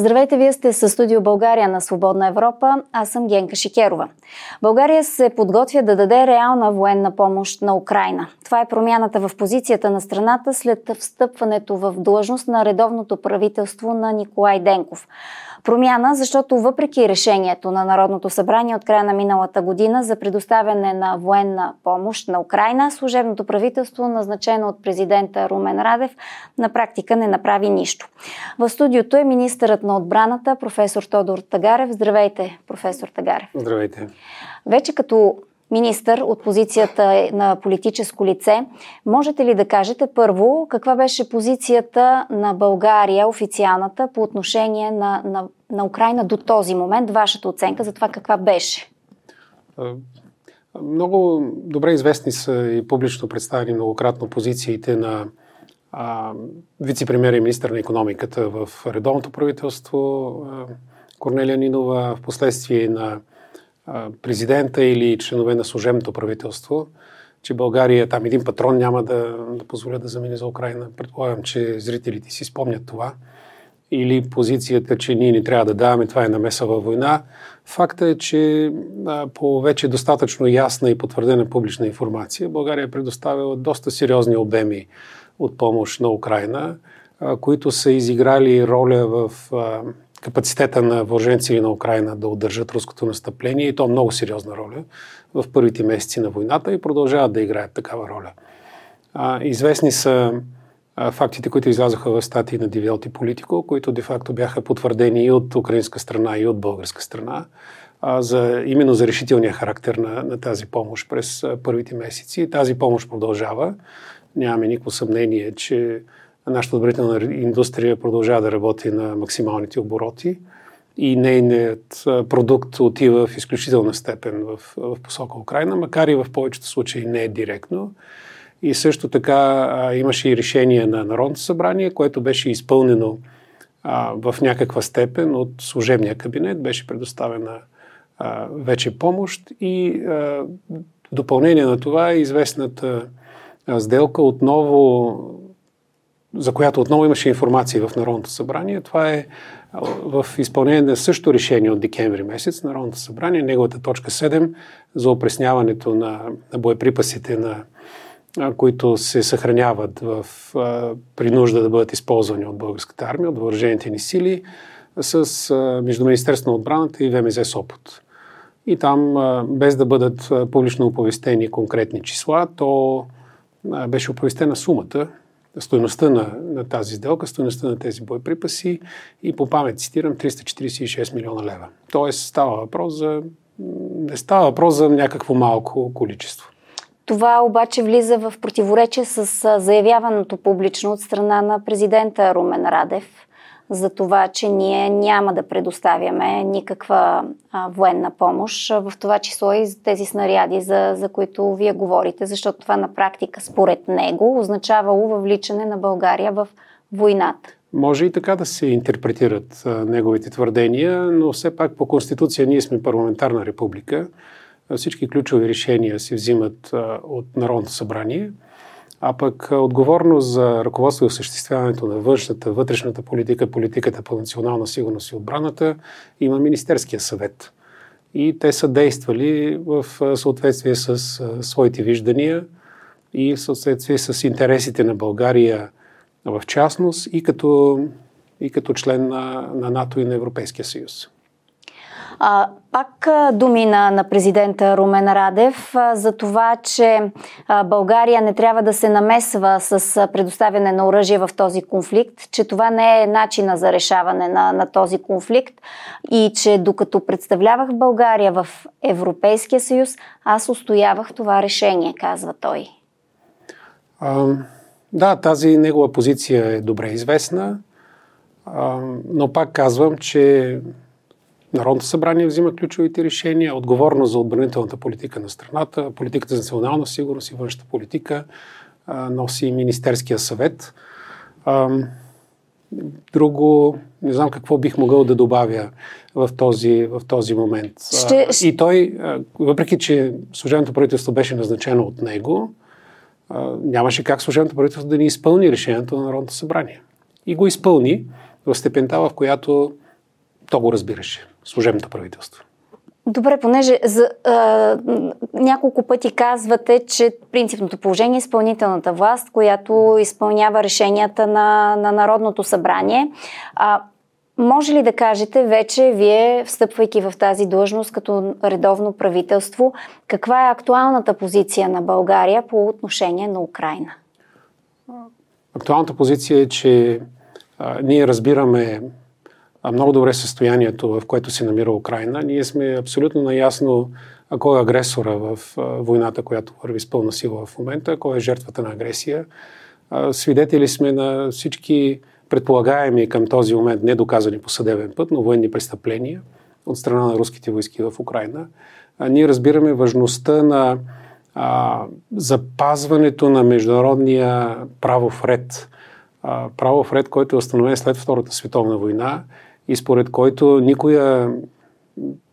Здравейте, вие сте с студио България на Свободна Европа. Аз съм Генка Шикерова. България се подготвя да даде реална военна помощ на Украина. Това е промяната в позицията на страната след встъпването в длъжност на редовното правителство на Николай Денков. Промяна, защото въпреки решението на Народното събрание от края на миналата година за предоставяне на военна помощ на Украина, служебното правителство, назначено от президента Румен Радев, на практика не направи нищо. В студиото е министърът на отбраната, професор Тодор Тагарев. Здравейте, професор Тагарев. Здравейте. Вече като министър от позицията на политическо лице, можете ли да кажете първо каква беше позицията на България, официалната, по отношение на, на, на Украина до този момент, вашата оценка за това каква беше? Много добре известни са и публично представени многократно позициите на вице-премьер и министър на економиката в редовното правителство Корнелия Нинова, в последствие на президента или членове на служебното правителство, че България там един патрон няма да, да позволя да замине за Украина. Предполагам, че зрителите си спомнят това. Или позицията, че ние не трябва да даваме, това е намеса във война. Факта е, че а, по вече достатъчно ясна и потвърдена публична информация, България е предоставила доста сериозни обеми от помощ на Украина, които са изиграли роля в капацитета на въоръжените сили на Украина да удържат руското настъпление и то много сериозна роля в първите месеци на войната и продължават да играят такава роля. А, известни са фактите, които излязоха в статии на Дивелти Политико, които де-факто бяха потвърдени и от украинска страна, и от българска страна, а, за, именно за решителния характер на, на тази помощ през първите месеци. Тази помощ продължава. Нямаме никакво съмнение, че Нашата отбранителна индустрия продължава да работи на максималните обороти и нейният продукт отива в изключителна степен в, в посока Украина, макар и в повечето случаи не е директно. И също така а, имаше и решение на Народното събрание, което беше изпълнено а, в някаква степен от служебния кабинет, беше предоставена а, вече помощ и а, допълнение на това е известната сделка отново за която отново имаше информация в Народното събрание. Това е в изпълнение на същото решение от декември месец Народното събрание, неговата точка 7 за опресняването на, на боеприпасите, на, които се съхраняват в, при нужда да бъдат използвани от българската армия, от въоръжените ни сили, с между Министерство на отбраната и ВМЗ Сопот. И там, без да бъдат публично оповестени конкретни числа, то беше оповестена сумата, стоеността на, на тази сделка, стоеността на тези боеприпаси и по памет цитирам 346 милиона лева. Тоест става въпрос за, не става въпрос за някакво малко количество. Това обаче влиза в противоречие с заявяваното публично от страна на президента Румен Радев – за това, че ние няма да предоставяме никаква а, военна помощ, в това число и тези снаряди, за, за които вие говорите, защото това на практика, според него, означавало въвличане на България в войната. Може и така да се интерпретират а, неговите твърдения, но все пак по Конституция ние сме парламентарна република. Всички ключови решения се взимат а, от Народното събрание – а пък отговорност за ръководство и осъществяването на външната, вътрешната политика, политиката по национална сигурност и отбраната има Министерския съвет. И те са действали в съответствие с своите виждания и в съответствие с интересите на България в частност и като, и като член на, на НАТО и на Европейския съюз. А, пак думи на, на президента Румен Радев за това, че България не трябва да се намесва с предоставяне на оръжие в този конфликт, че това не е начина за решаване на, на този конфликт и че докато представлявах България в Европейския съюз, аз устоявах това решение, казва той. А, да, тази негова позиция е добре известна, а, но пак казвам, че Народното събрание взима ключовите решения, отговорност за отбранителната политика на страната, политиката за национална сигурност и външната политика носи и Министерския съвет. Друго, не знам какво бих могъл да добавя в този, в този момент. Ще... И той, въпреки че служебното правителство беше назначено от него, нямаше как служебното правителство да ни изпълни решението на Народното събрание. И го изпълни в степента, в която то го разбираше, служебното правителство. Добре, понеже за, а, няколко пъти казвате, че принципното положение е изпълнителната власт, която изпълнява решенията на, на Народното събрание. А, може ли да кажете вече, вие, встъпвайки в тази длъжност като редовно правителство, каква е актуалната позиция на България по отношение на Украина? Актуалната позиция е, че а, ние разбираме много добре състоянието, в което се намира Украина. Ние сме абсолютно наясно кой е агресора в войната, която върви с пълна сила в момента, кой е жертвата на агресия. Свидетели сме на всички предполагаеми към този момент недоказани по съдебен път, но военни престъпления от страна на руските войски в Украина. Ние разбираме важността на а, запазването на международния правов ред. А, правов ред, който е установен след Втората световна война и според който никоя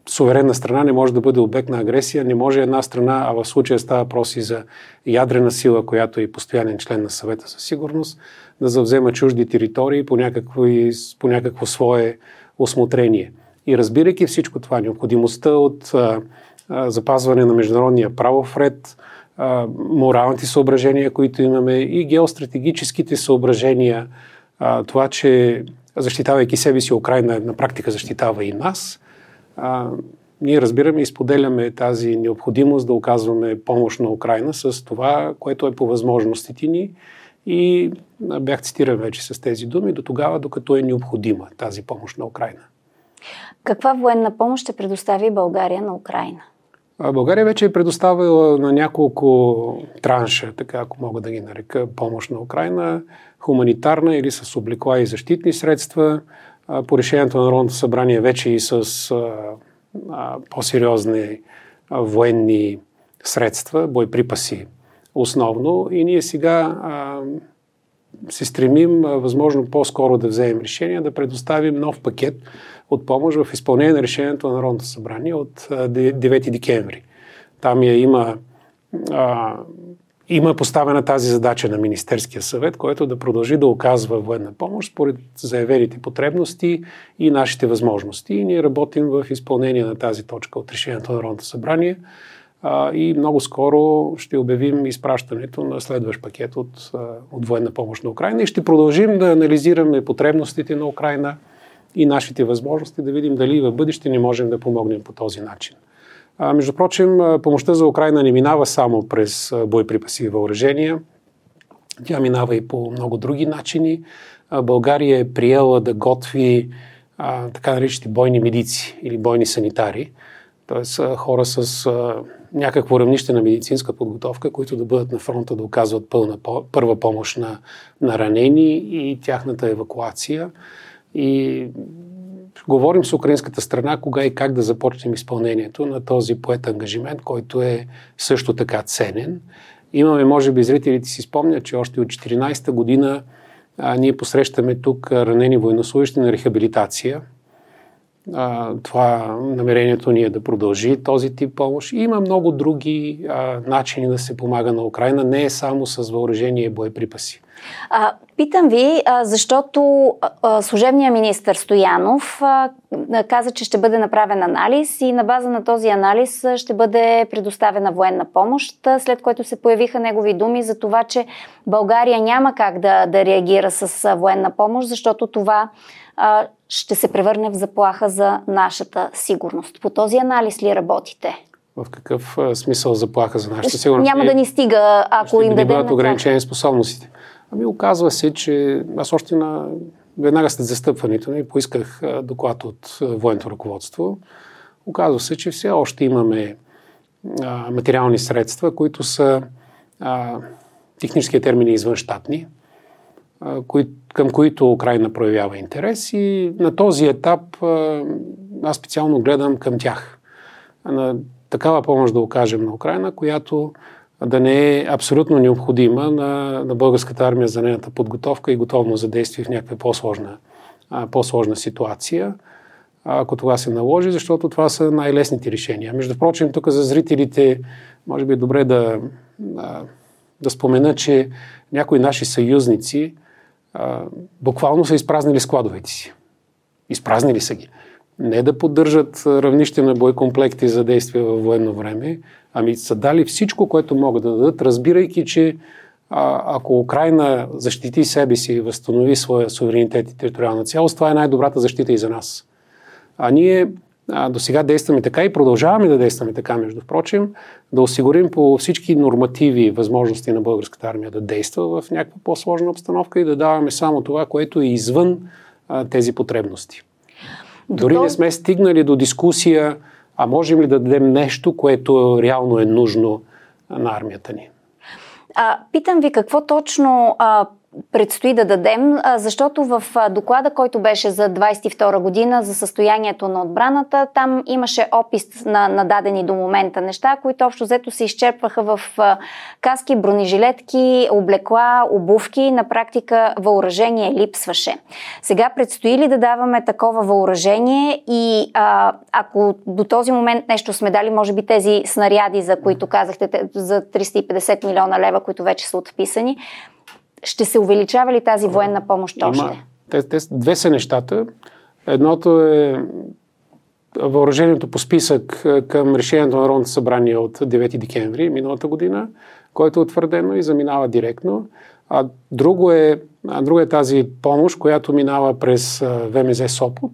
суверенна страна не може да бъде обект на агресия, не може една страна, а в случая става въпрос и за ядрена сила, която е постоянен член на съвета за сигурност, да завзема чужди територии по, някакво, по някакво свое осмотрение. И разбирайки всичко това, необходимостта от а, а, запазване на международния правов ред, а, моралните съображения, които имаме и геостратегическите съображения, а, това, че защитавайки себе си, Украина на практика защитава и нас. А, ние разбираме и споделяме тази необходимост да оказваме помощ на Украина с това, което е по възможностите ни. И бях цитиран вече с тези думи до тогава, докато е необходима тази помощ на Украина. Каква военна помощ ще предостави България на Украина? България вече е предоставила на няколко транша, така ако мога да ги нарека, помощ на Украина, хуманитарна или с облекла и защитни средства. По решението на Народното събрание вече и с по-сериозни военни средства, боеприпаси основно. И ние сега се стремим възможно по-скоро да вземем решение да предоставим нов пакет от помощ в изпълнение на решението на Народното събрание от 9 декември. Там я има, а, има поставена тази задача на Министерския съвет, който да продължи да оказва военна помощ според заявените потребности и нашите възможности. И ние работим в изпълнение на тази точка от решението на Народното събрание и много скоро ще обявим изпращането на следващ пакет от, от военна помощ на Украина и ще продължим да анализираме потребностите на Украина и нашите възможности, да видим дали в бъдеще не можем да помогнем по този начин. А, между прочим, помощта за Украина не минава само през боеприпаси и въоръжения. Тя минава и по много други начини. България е приела да готви а, така наречените бойни медици или бойни санитари, т.е. хора с а, някакво равнище на медицинска подготовка, които да бъдат на фронта да оказват пълна, първа помощ на, на ранени и тяхната евакуация. И говорим с украинската страна кога и как да започнем изпълнението на този поет ангажимент, който е също така ценен. Имаме, може би, зрителите си спомнят, че още от 14-та година а, ние посрещаме тук ранени военнослужащи на рехабилитация – а, това намерението ни е да продължи този тип помощ. И има много други а, начини да се помага на Украина, не е само с въоръжение и боеприпаси. А, питам ви, а, защото а, служебният министр Стоянов а, каза, че ще бъде направен анализ и на база на този анализ ще бъде предоставена военна помощ, след което се появиха негови думи за това, че България няма как да, да реагира с военна помощ, защото това а, ще се превърне в заплаха за нашата сигурност. По този анализ ли работите? В какъв смисъл заплаха за нашата сигурност? Няма да ни стига, ако ще им дадем... бъдат ограничени способностите. Ами оказва се, че аз още на веднага след застъпването ми поисках доклад от военното ръководство. Оказва се, че все още имаме материални средства, които са техническия термин е извънщатни, кои, към които Украина проявява интерес и на този етап аз специално гледам към тях. На такава помощ да окажем на Украина, която да не е абсолютно необходима на, на българската армия за нейната подготовка и готовност за действие в някаква по-сложна, по-сложна ситуация, ако това се наложи, защото това са най-лесните решения. Между прочим, тук за зрителите може би е добре да, да спомена, че някои наши съюзници буквално са изпразнили складовете си. Изпразнили са ги. не да поддържат равнище на боекомплекти за действие във военно време, ами са дали всичко, което могат да дадат, разбирайки, че а, ако Украина защити себе си и възстанови своя суверенитет и териториална цялост, това е най-добрата защита и за нас. А ние до сега действаме така и продължаваме да действаме така, между прочим, да осигурим по всички нормативи възможности на българската армия да действа в някаква по-сложна обстановка и да даваме само това, което е извън а, тези потребности. До Дори не сме стигнали до дискусия, а можем ли да дадем нещо, което реално е нужно на армията ни. А, питам ви какво точно а, предстои да дадем, защото в доклада, който беше за 22 година за състоянието на отбраната, там имаше опис на, на дадени до момента неща, които общо взето се изчерпваха в каски, бронежилетки, облекла, обувки. На практика въоръжение липсваше. Сега предстои ли да даваме такова въоръжение и а, ако до този момент нещо сме дали, може би тези снаряди, за които казахте, за 350 милиона лева, които вече са отписани, ще се увеличава ли тази военна помощ още? Има, те, те, две са нещата. Едното е въоръжението по списък е, към решението на Народното събрание от 9 декември миналата година, което е утвърдено и заминава директно. А друго е, а друго е тази помощ, която минава през ВМЗ Сопот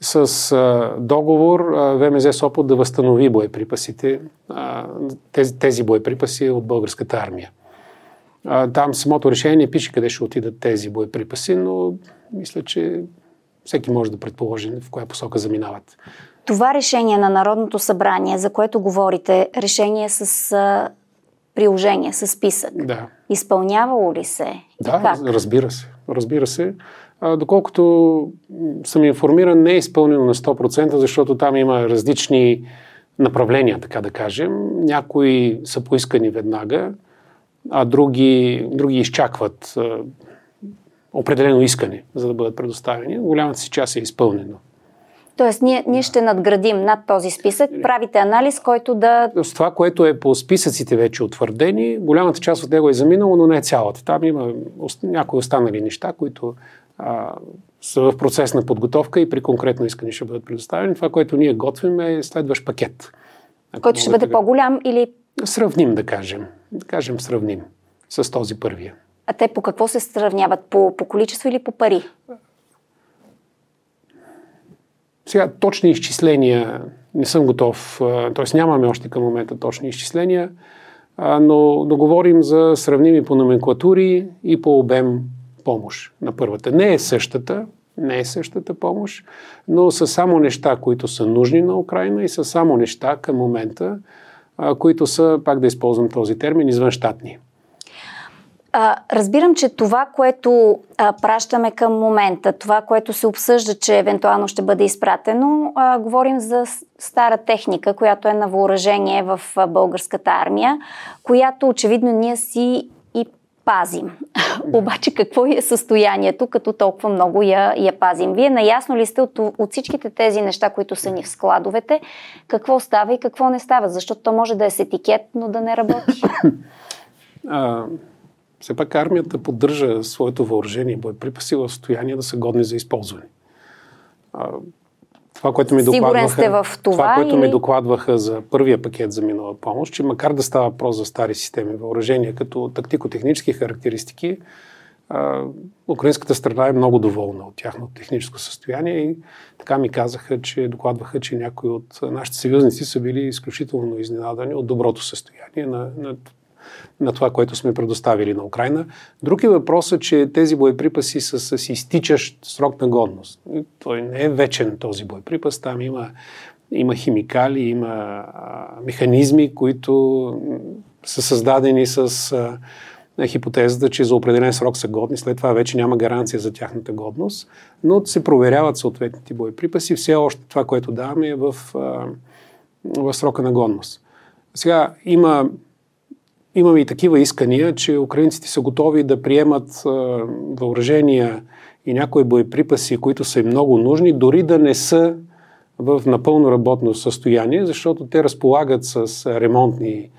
с а, договор а, ВМЗ Сопот да възстанови боеприпасите, а, тези, тези боеприпаси от българската армия. Там самото решение пише къде ще отидат тези боеприпаси, но мисля, че всеки може да предположи в коя посока заминават. Това решение на Народното събрание, за което говорите, решение с а, приложение, с списък, да. изпълнявало ли се? Да, как? разбира се. Разбира се. А, доколкото съм информиран, не е изпълнено на 100%, защото там има различни направления, така да кажем. Някои са поискани веднага, а други, други изчакват а, определено искане, за да бъдат предоставени. Голямата си част е изпълнено. Тоест, ние, ние ще надградим над този списък, правите анализ, който да... С това, което е по списъците вече утвърдени, голямата част от него е заминало, но не цялата. Там има някои останали неща, които а, са в процес на подготовка и при конкретно искане ще бъдат предоставени. Това, което ние готвим е следващ пакет. Който ще бъде по-голям или Сравним, да кажем. Да кажем сравним с този първия. А те по какво се сравняват? По, по количество или по пари? Сега, точни изчисления не съм готов, т.е. нямаме още към момента точни изчисления, но, но говорим за сравними по номенклатури и по обем помощ на първата. Не е същата, не е същата помощ, но са само неща, които са нужни на Украина и са само неща към момента, които са, пак да използвам този термин, извънщатни. А, разбирам, че това, което а, пращаме към момента, това, което се обсъжда, че евентуално ще бъде изпратено, а, говорим за стара техника, която е на въоръжение в българската армия, която очевидно ние си пазим. Обаче какво е състоянието, като толкова много я, я пазим? Вие наясно ли сте от, от всичките тези неща, които са ни в складовете, какво става и какво не става? Защото то може да е с етикет, но да не работи. А, все пак армията поддържа своето въоръжение и боеприпаси в състояние да са годни за използване. А, това, което ми докладваха, сте в това, това което или... ми докладваха за първия пакет за минала помощ, че макар да става въпрос за стари системи въоръжения като тактико-технически характеристики, а, украинската страна е много доволна от тяхното техническо състояние и така ми казаха, че докладваха, че някои от нашите съюзници са били изключително изненадани от доброто състояние на, на на това, което сме предоставили на Украина. Друг е че тези боеприпаси са с изтичащ срок на годност. Той не е вечен този боеприпас, там има, има химикали, има а, механизми, които са създадени с а, хипотезата, че за определен срок са годни, след това вече няма гаранция за тяхната годност, но се проверяват съответните боеприпаси. Все още това, което даваме е в, в срока на годност. Сега има Имаме и такива искания, че украинците са готови да приемат въоръжения и някои боеприпаси, които са им много нужни, дори да не са в напълно работно състояние, защото те разполагат с ремонтни,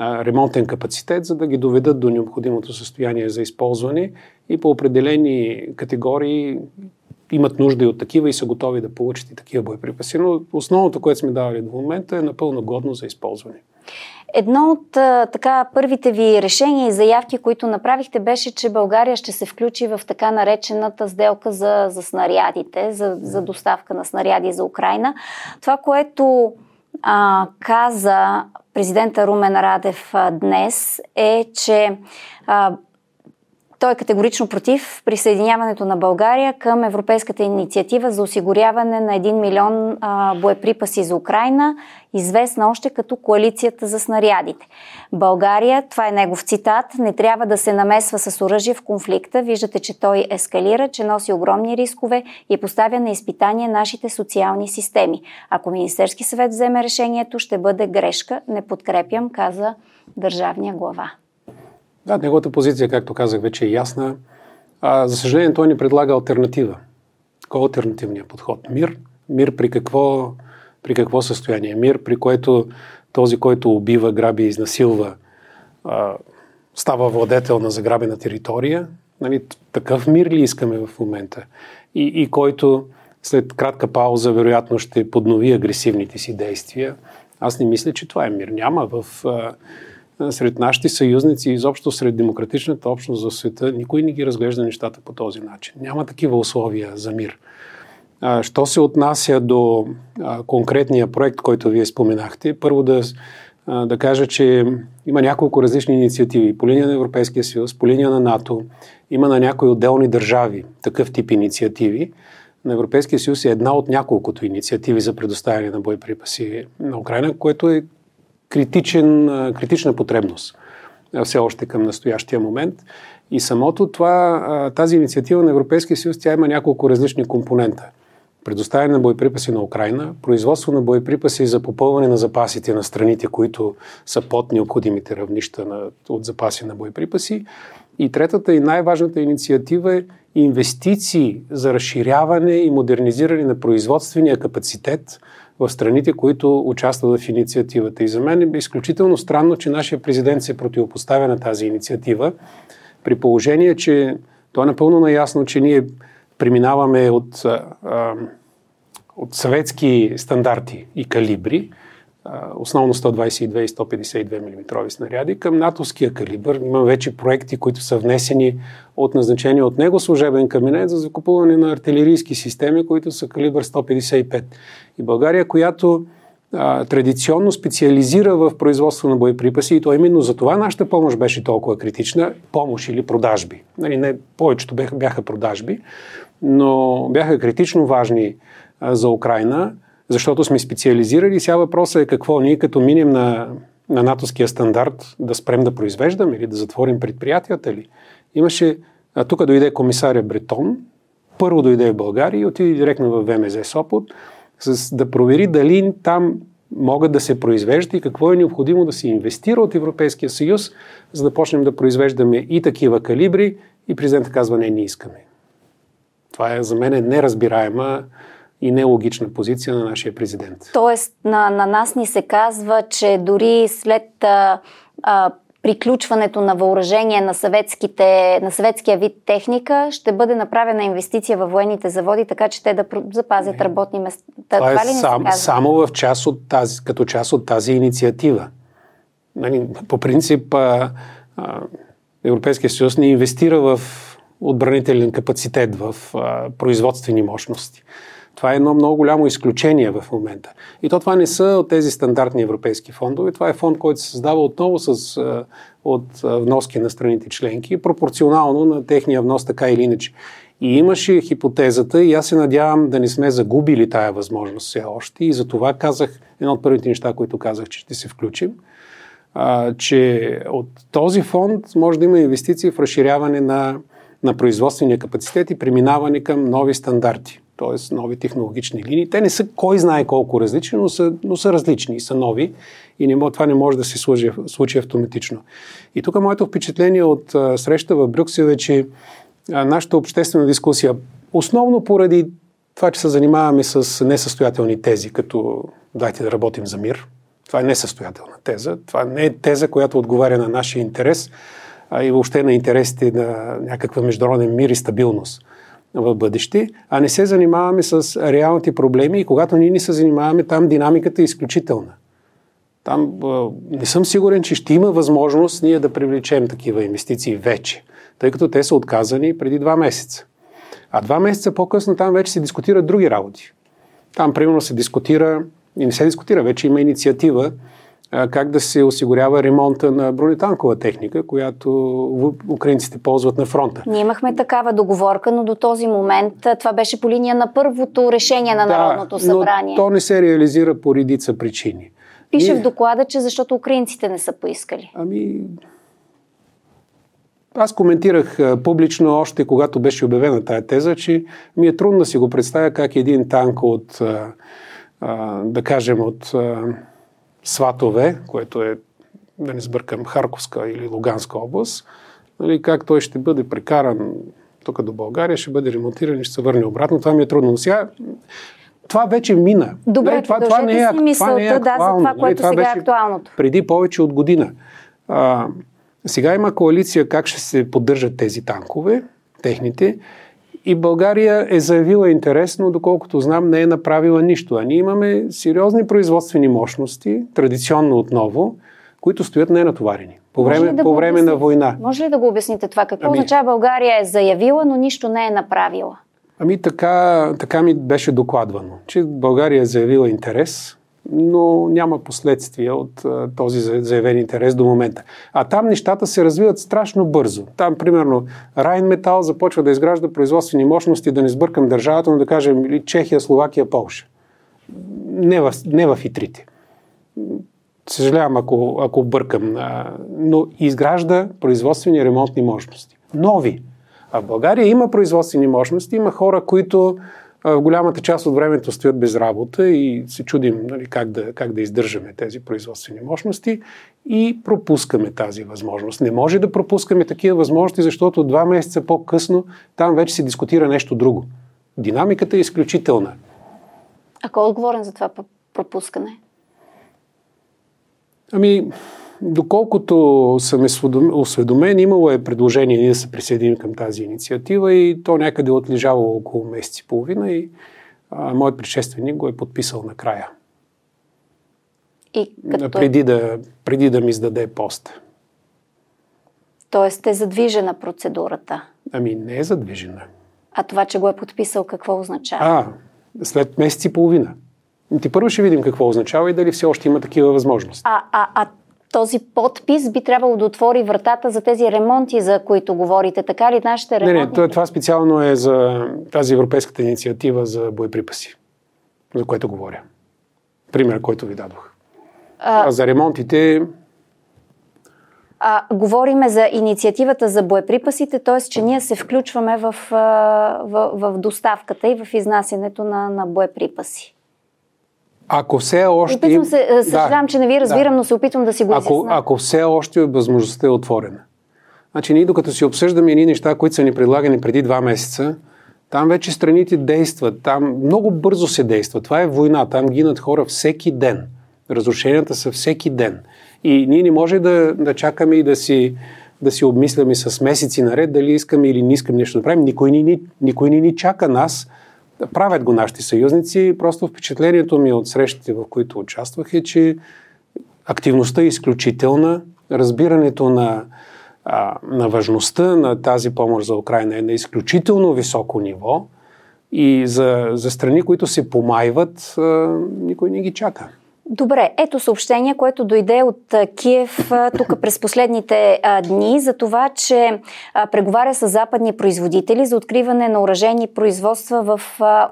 ремонтен капацитет, за да ги доведат до необходимото състояние за използване и по определени категории имат нужда и от такива и са готови да получат и такива боеприпаси. Но основното, което сме давали до момента е напълно годно за използване. Едно от така първите ви решения и заявки, които направихте, беше, че България ще се включи в така наречената сделка за, за снарядите, за, за доставка на снаряди за Украина. Това, което а, каза президента Румен Радев а, днес е, че а, той е категорично против присъединяването на България към Европейската инициатива за осигуряване на 1 милион а, боеприпаси за Украина, известна още като коалицията за снарядите. България, това е негов цитат, не трябва да се намесва с оръжие в конфликта. Виждате, че той ескалира, че носи огромни рискове и поставя на изпитание нашите социални системи. Ако Министерски съвет вземе решението, ще бъде грешка. Не подкрепям, каза държавния глава. Да, неговата позиция, както казах, вече е ясна. А, за съжаление, той ни предлага альтернатива. Кой е альтернативният подход? Мир. Мир при какво, при какво състояние? Мир, при което този, който убива, граби изнасилва, а, става владетел на заграбена територия. Нали, такъв мир ли искаме в момента? И, и който след кратка пауза, вероятно, ще поднови агресивните си действия. Аз не мисля, че това е мир. Няма в. А, сред нашите съюзници и изобщо сред демократичната общност в света, никой не ги разглежда нещата по този начин. Няма такива условия за мир. Що се отнася до конкретния проект, който вие споменахте, първо да, да кажа, че има няколко различни инициативи по линия на Европейския съюз, по линия на НАТО, има на някои отделни държави такъв тип инициативи. На Европейския съюз е една от няколкото инициативи за предоставяне на боеприпаси на Украина, което е критичен, критична потребност все още към настоящия момент. И самото това, тази инициатива на Европейския съюз, тя има няколко различни компонента. Предоставяне на боеприпаси на Украина, производство на боеприпаси за попълване на запасите на страните, които са под необходимите равнища на, от запаси на боеприпаси. И третата и най-важната инициатива е инвестиции за разширяване и модернизиране на производствения капацитет – в страните, които участват в инициативата. И за мен е изключително странно, че нашия президент се противопоставя на тази инициатива, при положение, че той е напълно наясно, че ние преминаваме от, от съветски стандарти и калибри, основно 122 и 152 мм снаряди, към натовския калибър. Има вече проекти, които са внесени от назначение от него служебен кабинет за закупуване на артилерийски системи, които са калибър 155. И България, която а, традиционно специализира в производство на боеприпаси и то именно за това нашата помощ беше толкова критична, помощ или продажби. Нали, не, повечето бяха, бяха продажби, но бяха критично важни а, за Украина, защото сме специализирали. Сега въпросът е какво ние като минем на, на натовския стандарт да спрем да произвеждаме или да затворим предприятията ли. Имаше, а тук дойде комисаря Бретон, първо дойде в България и отиде директно в ВМЗ Сопот, с да провери дали там могат да се произвеждат и какво е необходимо да се инвестира от Европейския съюз, за да почнем да произвеждаме и такива калибри и президента казва не, не искаме. Това е за мен неразбираема и нелогична позиция на нашия президент. Тоест на, на нас ни се казва, че дори след а, а, приключването на въоръжение на, на съветския вид техника, ще бъде направена инвестиция във военните заводи, така че те да запазят не. работни места. Това, Това е ли сам, само в част от тази, като част от тази инициатива. Нали, по принцип, а, а, Европейския съюз не инвестира в отбранителен капацитет, в а, производствени мощности. Това е едно много голямо изключение в момента. И то това не са от тези стандартни европейски фондове. Това е фонд, който се създава отново с, от вноски на страните членки, пропорционално на техния внос, така или иначе. И имаше хипотезата, и аз се надявам да не сме загубили тая възможност все още. И за това казах, едно от първите неща, които казах, че ще се включим, а, че от този фонд може да има инвестиции в разширяване на, на производствения капацитет и преминаване към нови стандарти т.е. нови технологични линии. Те не са кой знае колко различни, но са, но са различни и са нови и не, това не може да се случи, случи автоматично. И тук моето впечатление от а, среща в Брюксел е, че а, нашата обществена дискусия, основно поради това, че се занимаваме с несъстоятелни тези, като дайте да работим за мир, това е несъстоятелна теза. Това не е теза, която отговаря на нашия интерес, а и въобще на интересите на някаква международен мир и стабилност в бъдеще, а не се занимаваме с реалните проблеми и когато ние не се занимаваме, там динамиката е изключителна. Там не съм сигурен, че ще има възможност ние да привлечем такива инвестиции вече, тъй като те са отказани преди два месеца. А два месеца по-късно там вече се дискутират други работи. Там, примерно, се дискутира, и не се дискутира, вече има инициатива как да се осигурява ремонта на бронетанкова техника, която украинците ползват на фронта. Ние имахме такава договорка, но до този момент това беше по линия на първото решение на да, Народното събрание. Но то не се реализира по редица причини. Пише Ние... в доклада, че защото украинците не са поискали. Ами, аз коментирах публично още когато беше обявена тая теза, че ми е трудно да си го представя как един танк от, да кажем, от Сватове, което е, да не сбъркам, Харковска или Луганска област, нали, как той ще бъде прекаран тук до България, ще бъде ремонтиран и ще се върне обратно. Това ми е трудно. Но сега това вече мина. Добре, нали, това, това не е, това не е актуално. Да, за това, което нали, това сега е актуалното. Преди повече от година. А, сега има коалиция как ще се поддържат тези танкове, техните, и България е заявила интерес, но доколкото знам не е направила нищо. А ние имаме сериозни производствени мощности, традиционно отново, които стоят ненатоварени. По време, да по време на война. Може ли да го обясните това? Какво ами, означава България е заявила, но нищо не е направила? Ами така, така ми беше докладвано, че България е заявила интерес, но няма последствия от този заявен интерес до момента. А там нещата се развиват страшно бързо. Там, примерно, Райн Метал започва да изгражда производствени мощности, да не сбъркам държавата, но да кажем или Чехия, Словакия, Полша. Не в, не в итрите. Съжалявам, ако, ако бъркам, но изгражда производствени ремонтни мощности. Нови. А в България има производствени мощности, има хора, които в голямата част от времето стоят без работа и се чудим нали, как, да, как да издържаме тези производствени мощности и пропускаме тази възможност. Не може да пропускаме такива възможности, защото два месеца по-късно там вече се дискутира нещо друго. Динамиката е изключителна. А кой е отговорен за това пропускане? Ами, Доколкото съм осведомен, имало е предложение ние да се присъединим към тази инициатива и то някъде е отлежавало около месец и половина и а, моят предшественик го е подписал накрая. И като... преди, да, преди да ми издаде пост. Тоест е задвижена процедурата? Ами не е задвижена. А това, че го е подписал, какво означава? А, след месец и половина. Ти първо ще видим какво означава и дали все още има такива възможности. А, а, а този подпис би трябвало да отвори вратата за тези ремонти, за които говорите. Така ли нашите ремонти? Не, не, това, специално е за тази европейската инициатива за боеприпаси, за което говоря. Пример, който ви дадох. А, а за ремонтите... А, говориме за инициативата за боеприпасите, т.е. че ние се включваме в, в, в доставката и в изнасянето на, на боеприпаси. Ако все още... Опитвам се, е, съжалявам, да, че не ви разбирам, да. но се опитвам да си го ако, ако все още възможността е отворена. Значи ние докато си обсъждаме едни неща, които са ни предлагани преди два месеца, там вече страните действат, там много бързо се действа. Това е война, там гинат хора всеки ден. Разрушенията са всеки ден. И ние не може да, да чакаме и да си, да си обмисляме с месеци наред дали искаме или не искаме нещо да правим. Никой ни, никой ни, ни чака нас Правят го нашите съюзници. Просто впечатлението ми от срещите, в които участвах е, че активността е изключителна, разбирането на, а, на важността на тази помощ за Украина е на изключително високо ниво и за, за страни, които се помайват, а, никой не ги чака. Добре, ето съобщение, което дойде от Киев тук през последните дни за това, че преговаря с западни производители за откриване на уражени производства в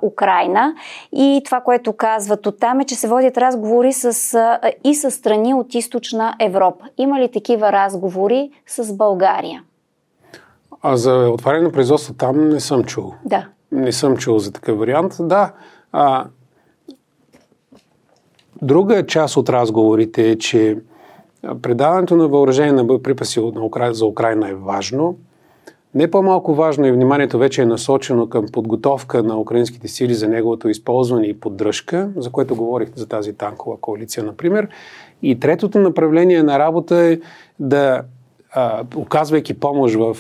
Украина. И това, което казват оттам е, че се водят разговори с, и с страни от източна Европа. Има ли такива разговори с България? А за отваряне на производство там не съм чул. Да. Не съм чул за такъв вариант. Да, а, Друга част от разговорите е, че предаването на въоръжение на боеприпаси за Украина е важно. Не по-малко важно и вниманието вече е насочено към подготовка на украинските сили за неговото използване и поддръжка, за което говорих за тази танкова коалиция, например. И третото направление на работа е да, оказвайки помощ в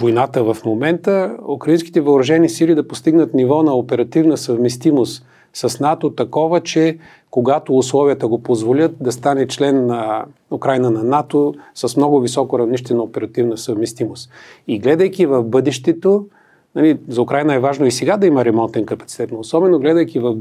войната в момента, украинските въоръжени сили да постигнат ниво на оперативна съвместимост с НАТО такова, че когато условията го позволят да стане член на Украина на НАТО с много високо равнище на оперативна съвместимост. И гледайки в бъдещето, нали, за Украина е важно и сега да има ремонтен капацитет, но особено гледайки в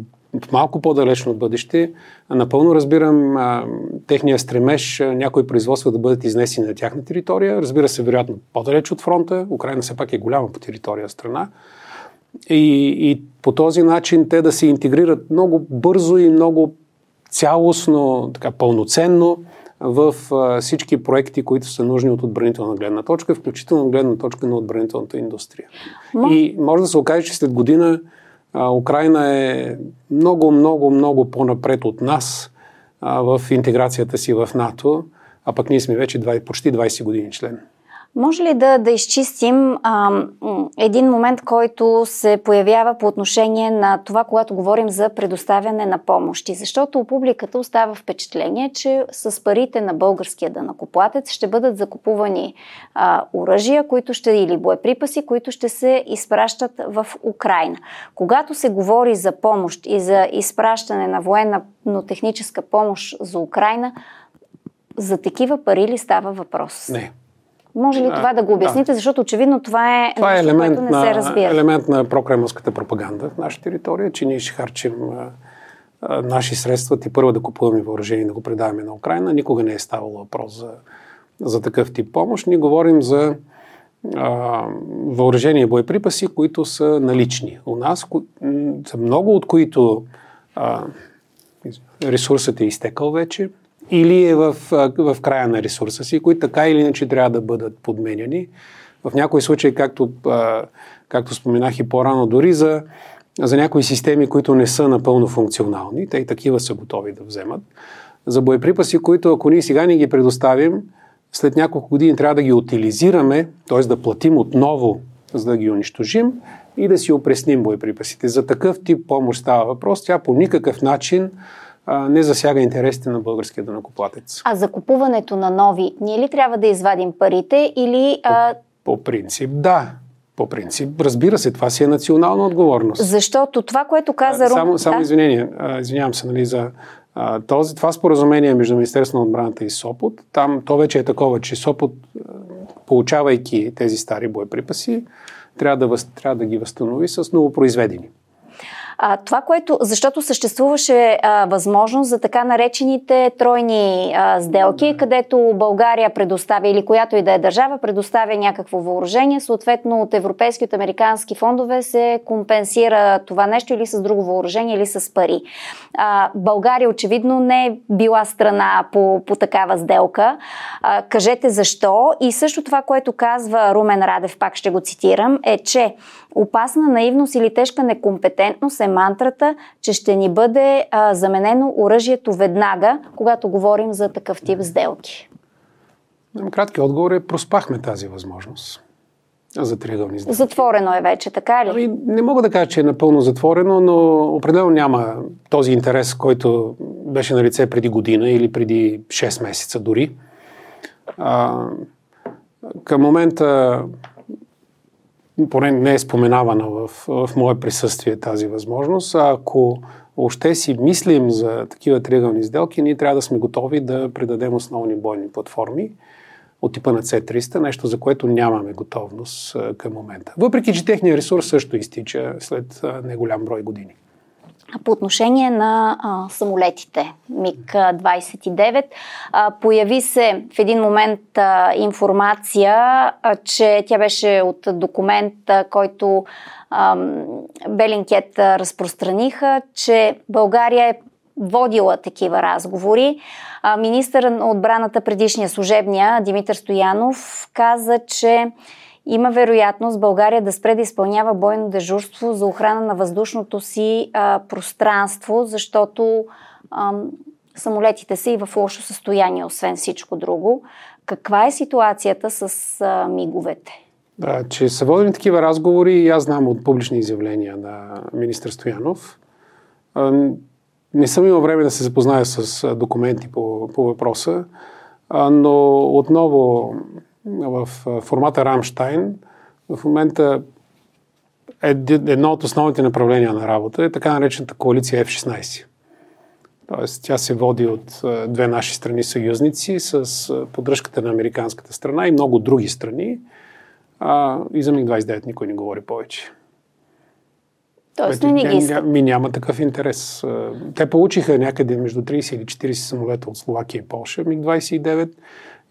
малко по-далечно бъдеще, напълно разбирам а, техния стремеж а, някои производства да бъдат изнесени на тяхна територия. Разбира се, вероятно по-далеч от фронта. Украина все пак е голяма по територия страна. И, и по този начин те да се интегрират много бързо и много цялостно, така пълноценно в а, всички проекти, които са нужни от отбранителна гледна точка, включително гледна точка на отбранителната индустрия. Но... И може да се окаже, че след година а, Украина е много, много, много по-напред от нас а, в интеграцията си в НАТО, а пък ние сме вече 20, почти 20 години член. Може ли да, да изчистим а, един момент, който се появява по отношение на това, когато говорим за предоставяне на помощи? Защото публиката остава впечатление, че с парите на българския дънакоплатец ще бъдат закупувани а, оръжия, които ще или боеприпаси, които ще се изпращат в Украина. Когато се говори за помощ и за изпращане на военна, но техническа помощ за Украина, за такива пари ли става въпрос? Не. Може ли това да го обясните, да. защото очевидно това е това нещо, е елемент което не се разбира. елемент на прокремълската пропаганда в нашата територия, че ние ще харчим а, а, наши средства и първо да купуваме въоръжение и да го предаваме на Украина. Никога не е ставало въпрос за, за такъв тип помощ. Ние говорим за а, въоръжение и боеприпаси, които са налични у нас, ко... много от които а, ресурсът е изтекал вече, или е в, в края на ресурса си, които така или иначе трябва да бъдат подменяни. В някои случаи, както, както споменах и по-рано, дори за, за някои системи, които не са напълно функционални, те и такива са готови да вземат. За боеприпаси, които ако ние сега ни ги предоставим, след няколко години трябва да ги утилизираме, т.е. да платим отново, за да ги унищожим и да си опресним боеприпасите. За такъв тип помощ става въпрос. Тя по никакъв начин а, не засяга интересите на българския данакоплатец. А за купуването на нови, ние ли трябва да извадим парите или... А... По, по принцип, да. По принцип, разбира се, това си е национална отговорност. Защото това, което каза Рум... Само, само да? извинение, извинявам се, нали, за този, това споразумение между Министерството на отбраната и СОПОТ, там то вече е такова, че СОПОТ, получавайки тези стари боеприпаси, трябва да, трябва да ги възстанови с новопроизведени. А, това, което, защото съществуваше а, възможност за така наречените тройни а, сделки, където България предоставя или която и да е държава предоставя някакво въоръжение, съответно от европейски, от американски фондове се компенсира това нещо или с друго въоръжение, или с пари. А, България очевидно не е била страна по, по такава сделка. А, кажете защо. И също това, което казва Румен Радев, пак ще го цитирам, е, че опасна наивност или тежка некомпетентност е мантрата, че ще ни бъде а, заменено оръжието веднага, когато говорим за такъв тип сделки. Кратки отговор е, проспахме тази възможност за триъгълни сделки. Затворено е вече, така ли? Ами, не мога да кажа, че е напълно затворено, но определено няма този интерес, който беше на лице преди година или преди 6 месеца дори. А, към момента поне не е споменавана в, в мое присъствие тази възможност. А ако още си мислим за такива триъгълни сделки, ние трябва да сме готови да предадем основни бойни платформи от типа на C300, нещо за което нямаме готовност към момента. Въпреки, че техният ресурс също изтича след неголям брой години. По отношение на а, самолетите МиГ-29, а, появи се в един момент а, информация, а, че тя беше от документ, а, който а, Белинкет разпространиха, че България е водила такива разговори. А, министър на отбраната предишния служебния Димитър Стоянов каза, че има вероятност България да спре да изпълнява бойно дежурство за охрана на въздушното си а, пространство, защото а, самолетите са и в лошо състояние, освен всичко друго. Каква е ситуацията с а, миговете? Да, че са водени такива разговори аз знам от публични изявления на министър Стоянов. Не съм имал време да се запозная с документи по, по въпроса, но отново в формата Рамштайн В момента едно от основните направления на работа е така наречената коалиция F-16. Тоест, тя се води от две наши страни съюзници с поддръжката на американската страна и много други страни. А, и за МиГ-29 никой не говори повече. Тоест не ни ги. Ми няма такъв интерес. Те получиха някъде между 30 или 40 самолета от Словакия и Польша, МиГ-29,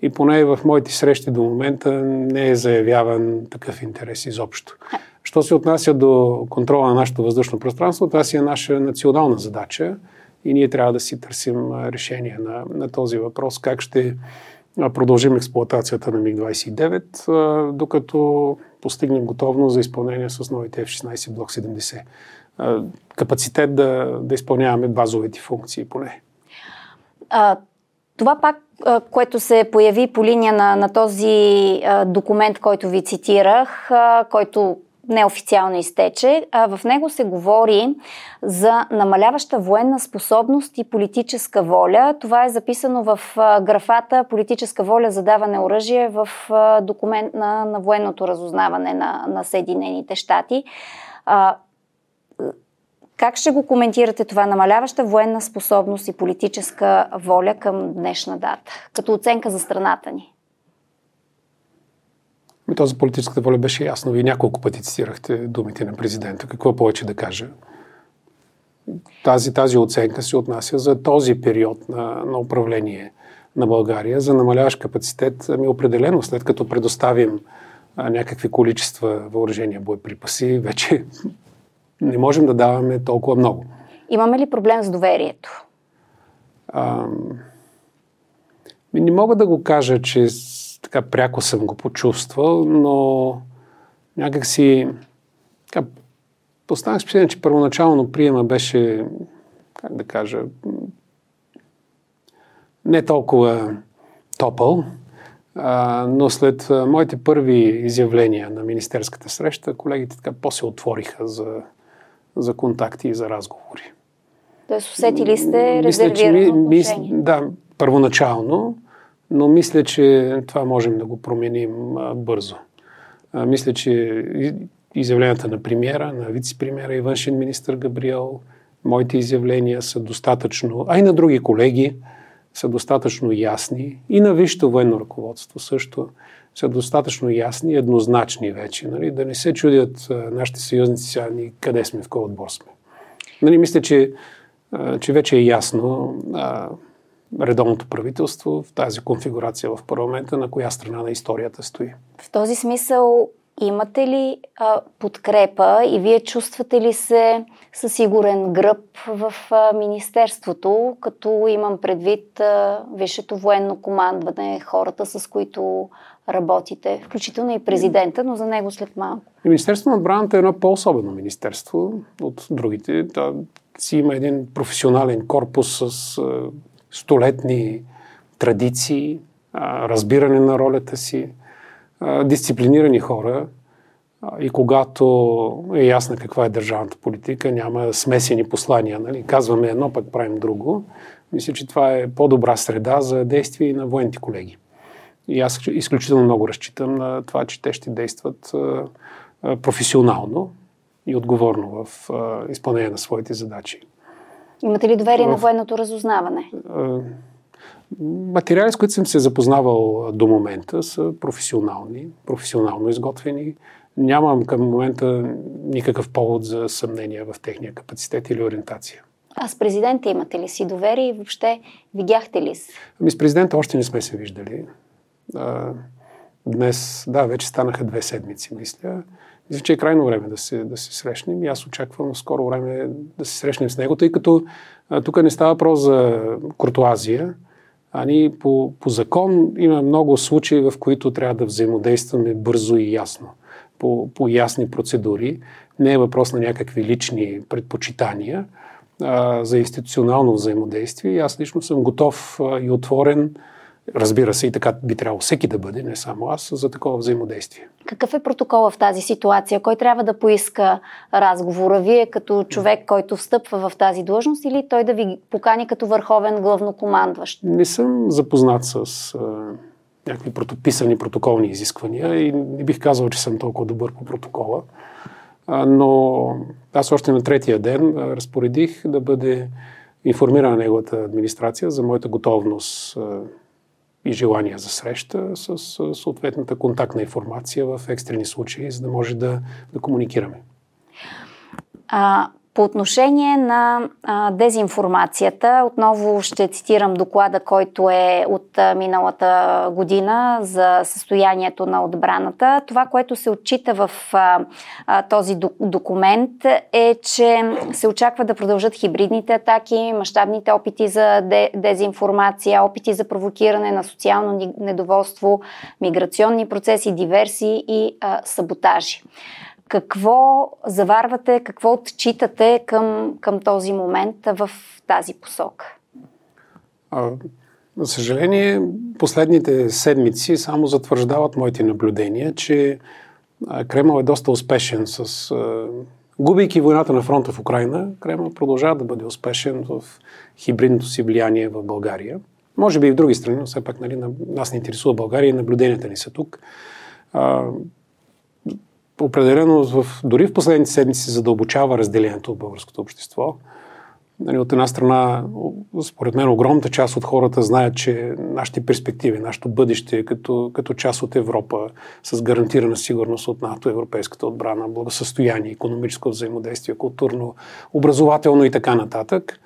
и поне в моите срещи до момента не е заявяван такъв интерес изобщо. Що се отнася до контрола на нашето въздушно пространство, това си е наша национална задача и ние трябва да си търсим решение на, на този въпрос, как ще продължим експлуатацията на МиГ-29, докато постигнем готовност за изпълнение с новите F-16 Блок 70. Капацитет да, да изпълняваме базовите функции поне. А, това пак, което се появи по линия на, на този документ, който ви цитирах, който неофициално изтече. В него се говори за намаляваща военна способност и политическа воля. Това е записано в графата политическа воля за даване оръжие в документ на, на военното разузнаване на, на Съединените щати. Как ще го коментирате това намаляваща военна способност и политическа воля към днешна дата, като оценка за страната ни? Ми този политическата воля беше ясно. Вие няколко пъти цитирахте думите на президента. Какво повече да кажа? Тази, тази оценка се отнася за този период на, на управление на България, за намаляващ капацитет. Ами определено, след като предоставим а, някакви количества въоръжения боеприпаси, вече не можем да даваме толкова много. Имаме ли проблем с доверието? А, не мога да го кажа, че така пряко съм го почувствал, но някак си така, поставях впечатление, че първоначално приема беше, как да кажа, не толкова топъл, а, но след моите първи изявления на министерската среща, колегите така по-се отвориха за, за контакти и за разговори. Тоест усетили сте резервирано ми, отношение? да, първоначално, но мисля, че това можем да го променим а, бързо. А, мисля, че изявленията на премиера, на вице-премиера и външен министр Габриел, моите изявления са достатъчно, а и на други колеги, са достатъчно ясни и на висшето военно ръководство също са достатъчно ясни и еднозначни вече. Нали? Да не се чудят нашите съюзници сега ни къде сме, в кой отбор сме. Нали, мисля, че, че вече е ясно а, редовното правителство в тази конфигурация в парламента, на коя страна на историята стои. В този смисъл имате ли а, подкрепа и вие чувствате ли се със сигурен гръб в а, Министерството, като имам предвид а, висшето военно командване, хората с които работите, включително и президента, но за него след малко. Министерството на отбраната е едно по-особено министерство от другите. Та си има един професионален корпус с столетни традиции, разбиране на ролята си, дисциплинирани хора. И когато е ясна каква е държавната политика, няма смесени послания. Нали? Казваме едно, пък правим друго. Мисля, че това е по-добра среда за действие и на военните колеги. И аз изключително много разчитам на това, че те ще действат професионално и отговорно в изпълнение на своите задачи. Имате ли доверие в... на военното разузнаване? Материали, с които съм се запознавал до момента, са професионални, професионално изготвени. Нямам към момента никакъв повод за съмнение в техния капацитет или ориентация. А с президента имате ли си доверие и въобще видяхте ли се? Ами с президента още не сме се виждали. Днес, да, вече станаха две седмици, мисля. Мисля, че е крайно време да се, да се срещнем и аз очаквам скоро време да се срещнем с него, тъй като а, тук не става въпрос за куртуазия, а ние по, по закон има много случаи, в които трябва да взаимодействаме бързо и ясно, по, по ясни процедури. Не е въпрос на някакви лични предпочитания, а, за институционално взаимодействие. И аз лично съм готов а, и отворен Разбира се, и така би трябвало всеки да бъде, не само аз, за такова взаимодействие. Какъв е протокола в тази ситуация? Кой трябва да поиска разговора? Вие като човек, който встъпва в тази длъжност или той да ви покани като върховен главнокомандващ? Не съм запознат с някакви протописани протоколни изисквания и не бих казал, че съм толкова добър по протокола. А, но аз още на третия ден разпоредих да бъде информирана неговата администрация за моята готовност и желание за среща с съответната контактна информация в екстрени случаи, за да може да, да комуникираме. А, по отношение на а, дезинформацията, отново ще цитирам доклада, който е от а, миналата година за състоянието на отбраната. Това, което се отчита в а, а, този документ е, че се очаква да продължат хибридните атаки, мащабните опити за де, дезинформация, опити за провокиране на социално недоволство, миграционни процеси, диверсии и а, саботажи. Какво заварвате, какво отчитате към, към този момент в тази посока? А, за съжаление, последните седмици само затвърждават моите наблюдения, че Кремъл е доста успешен с... Губейки войната на фронта в Украина, Кремъл продължава да бъде успешен в хибридното си влияние в България. Може би и в други страни, но все пак нали, нас не интересува България и наблюденията ни са тук определено в, дори в последните седмици се задълбочава разделението в българското общество. Нали, от една страна, според мен, огромната част от хората знаят, че нашите перспективи, нашето бъдеще като, като част от Европа, с гарантирана сигурност от НАТО, европейската отбрана, благосъстояние, економическо взаимодействие, културно, образователно и така нататък.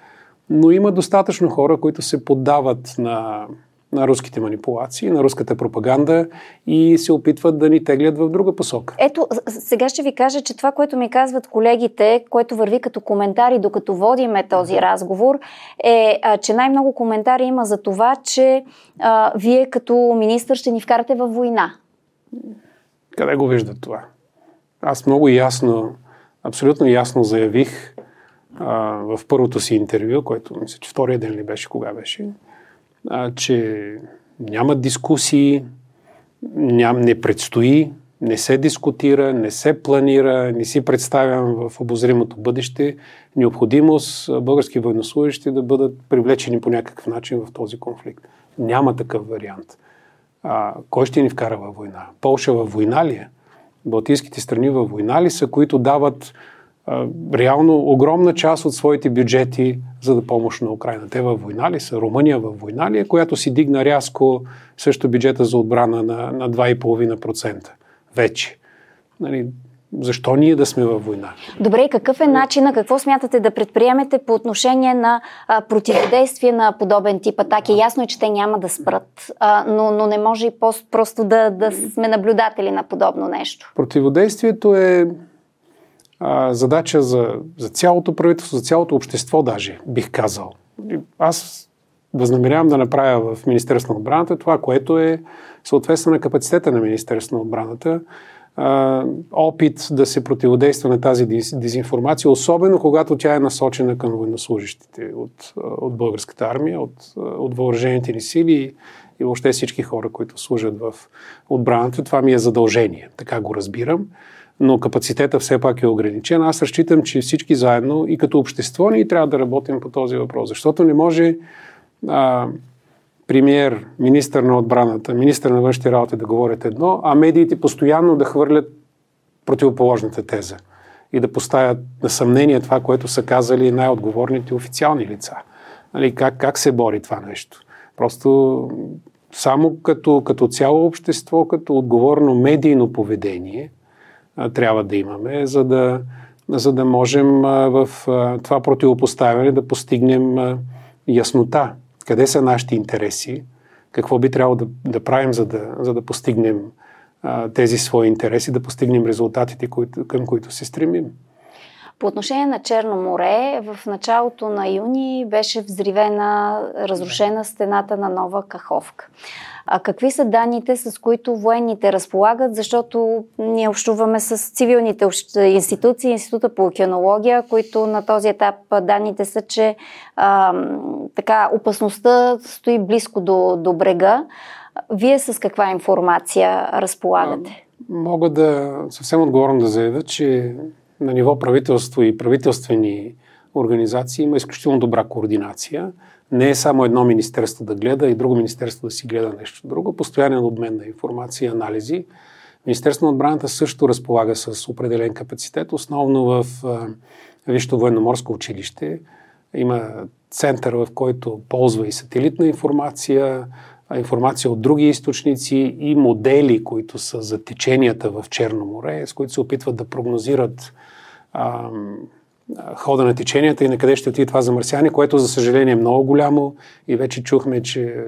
Но има достатъчно хора, които се поддават на на руските манипулации, на руската пропаганда и се опитват да ни теглят в друга посока. Ето, сега ще ви кажа, че това, което ми казват колегите, което върви като коментари, докато водиме този разговор, е, а, че най-много коментари има за това, че а, вие като министър ще ни вкарате във война. Къде го виждат това? Аз много ясно, абсолютно ясно заявих а, в първото си интервю, което мисля, че втория ден ли беше, кога беше, а, че няма дискусии, ням, не предстои, не се дискутира, не се планира, не си представям в обозримото бъдеще необходимост български военнослужащи да бъдат привлечени по някакъв начин в този конфликт. Няма такъв вариант. А, кой ще ни вкара във война? Полша във война ли е? Балтийските страни във война ли са, които дават реално огромна част от своите бюджети за да помощ на Украина. Те във война ли са? Румъния във война ли е, която си дигна рязко също бюджета за отбрана на, на 2,5% вече. Нали, защо ние да сме във война? Добре, и какъв е начина, какво смятате да предприемете по отношение на а, противодействие на подобен тип атаки? Ясно е, че те няма да спрат, а, но, но не може и просто да, да сме наблюдатели на подобно нещо. Противодействието е задача за, за цялото правителство, за цялото общество даже, бих казал. Аз възнамерявам да направя в Министерство на отбраната това, което е съответствено на капацитета на Министерство на отбраната, опит да се противодейства на тази дезинформация, особено когато тя е насочена към военнослужащите от, от българската армия, от, от въоръжените ни сили и въобще всички хора, които служат в отбраната. Това ми е задължение, така го разбирам но капацитета все пак е ограничен. Аз разчитам, че всички заедно и като общество ние трябва да работим по този въпрос, защото не може а, премьер, министър на отбраната, министър на външните работи да говорят едно, а медиите постоянно да хвърлят противоположната теза и да поставят на съмнение това, което са казали най-отговорните официални лица. Нали, как, как се бори това нещо? Просто само като, като цяло общество, като отговорно медийно поведение – трябва да имаме, за да, за да можем в това противопоставяне да постигнем яснота. Къде са нашите интереси? Какво би трябвало да, да правим, за да, за да постигнем тези свои интереси, да постигнем резултатите, които, към които се стремим? По отношение на Черно море, в началото на юни беше взривена, разрушена стената на нова Каховка. А какви са данните, с които военните разполагат, защото ние общуваме с цивилните институции, Института по океанология, които на този етап данните са, че а, така, опасността стои близко до, до брега. Вие с каква информация разполагате? Мога да съвсем отговорно да заявя, че на ниво правителство и правителствени организации има изключително добра координация. Не е само едно министерство да гледа и друго министерство да си гледа нещо друго. Постоянен обмен на информация и анализи. Министерството на отбраната също разполага с определен капацитет, основно в Висшето военноморско училище. Има център, в който ползва и сателитна информация, информация от други източници и модели, които са за теченията в Черно море, с които се опитват да прогнозират а, хода на теченията и на къде ще отиде това замърсяване, което за съжаление е много голямо и вече чухме, че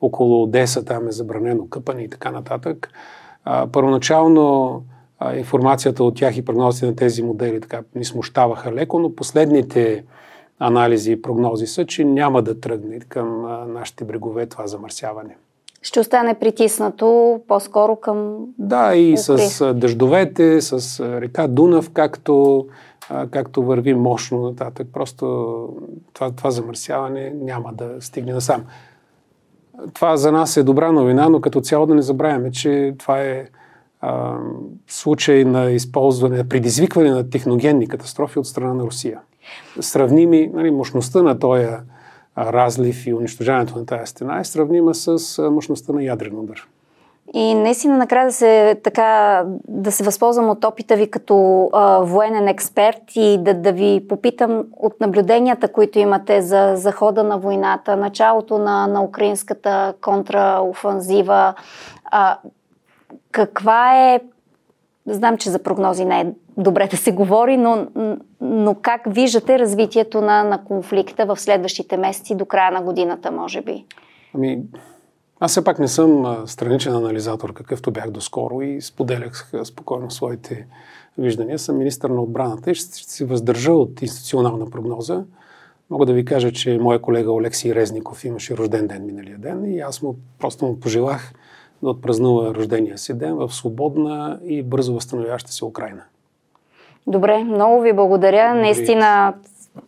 около Одеса там е забранено къпане и така нататък. А, първоначално а, информацията от тях и прогнозите на тези модели така ни смущаваха леко, но последните анализи и прогнози са, че няма да тръгне към а, нашите брегове това замърсяване. Ще остане притиснато по-скоро към. Да, и Укри. с дъждовете, с река Дунав, както, както върви мощно нататък. Просто това, това замърсяване няма да стигне насам. Това за нас е добра новина, но като цяло да не забравяме, че това е а, случай на използване, предизвикване на техногенни катастрофи от страна на Русия. Сравними, нали, мощността на този разлив и унищожаването на тази стена е сравнима с мощността на ядрен удар. И наистина накрая да се, така, да се възползвам от опита ви като а, военен експерт и да, да ви попитам от наблюденията, които имате за, за хода на войната, началото на, на украинската контраофанзива. А, каква е Знам, че за прогнози не е добре да се говори, но, но как виждате развитието на, на конфликта в следващите месеци до края на годината, може би? Ами, аз все пак не съм страничен анализатор, какъвто бях доскоро и споделях спокойно своите виждания. Съм министър на отбраната и ще, си въздържа от институционална прогноза. Мога да ви кажа, че моя колега Олексий Резников имаше рожден ден миналия ден и аз му просто му пожелах да отпразнува рождения си ден в свободна и бързо възстановяваща се Украина. Добре, много ви благодаря. Наистина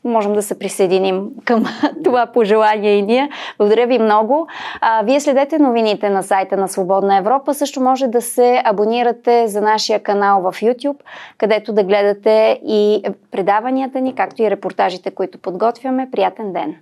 можем да се присъединим към това пожелание и ние. Благодаря ви много. А, вие следете новините на сайта на Свободна Европа. Също може да се абонирате за нашия канал в YouTube, където да гледате и предаванията ни, както и репортажите, които подготвяме. Приятен ден!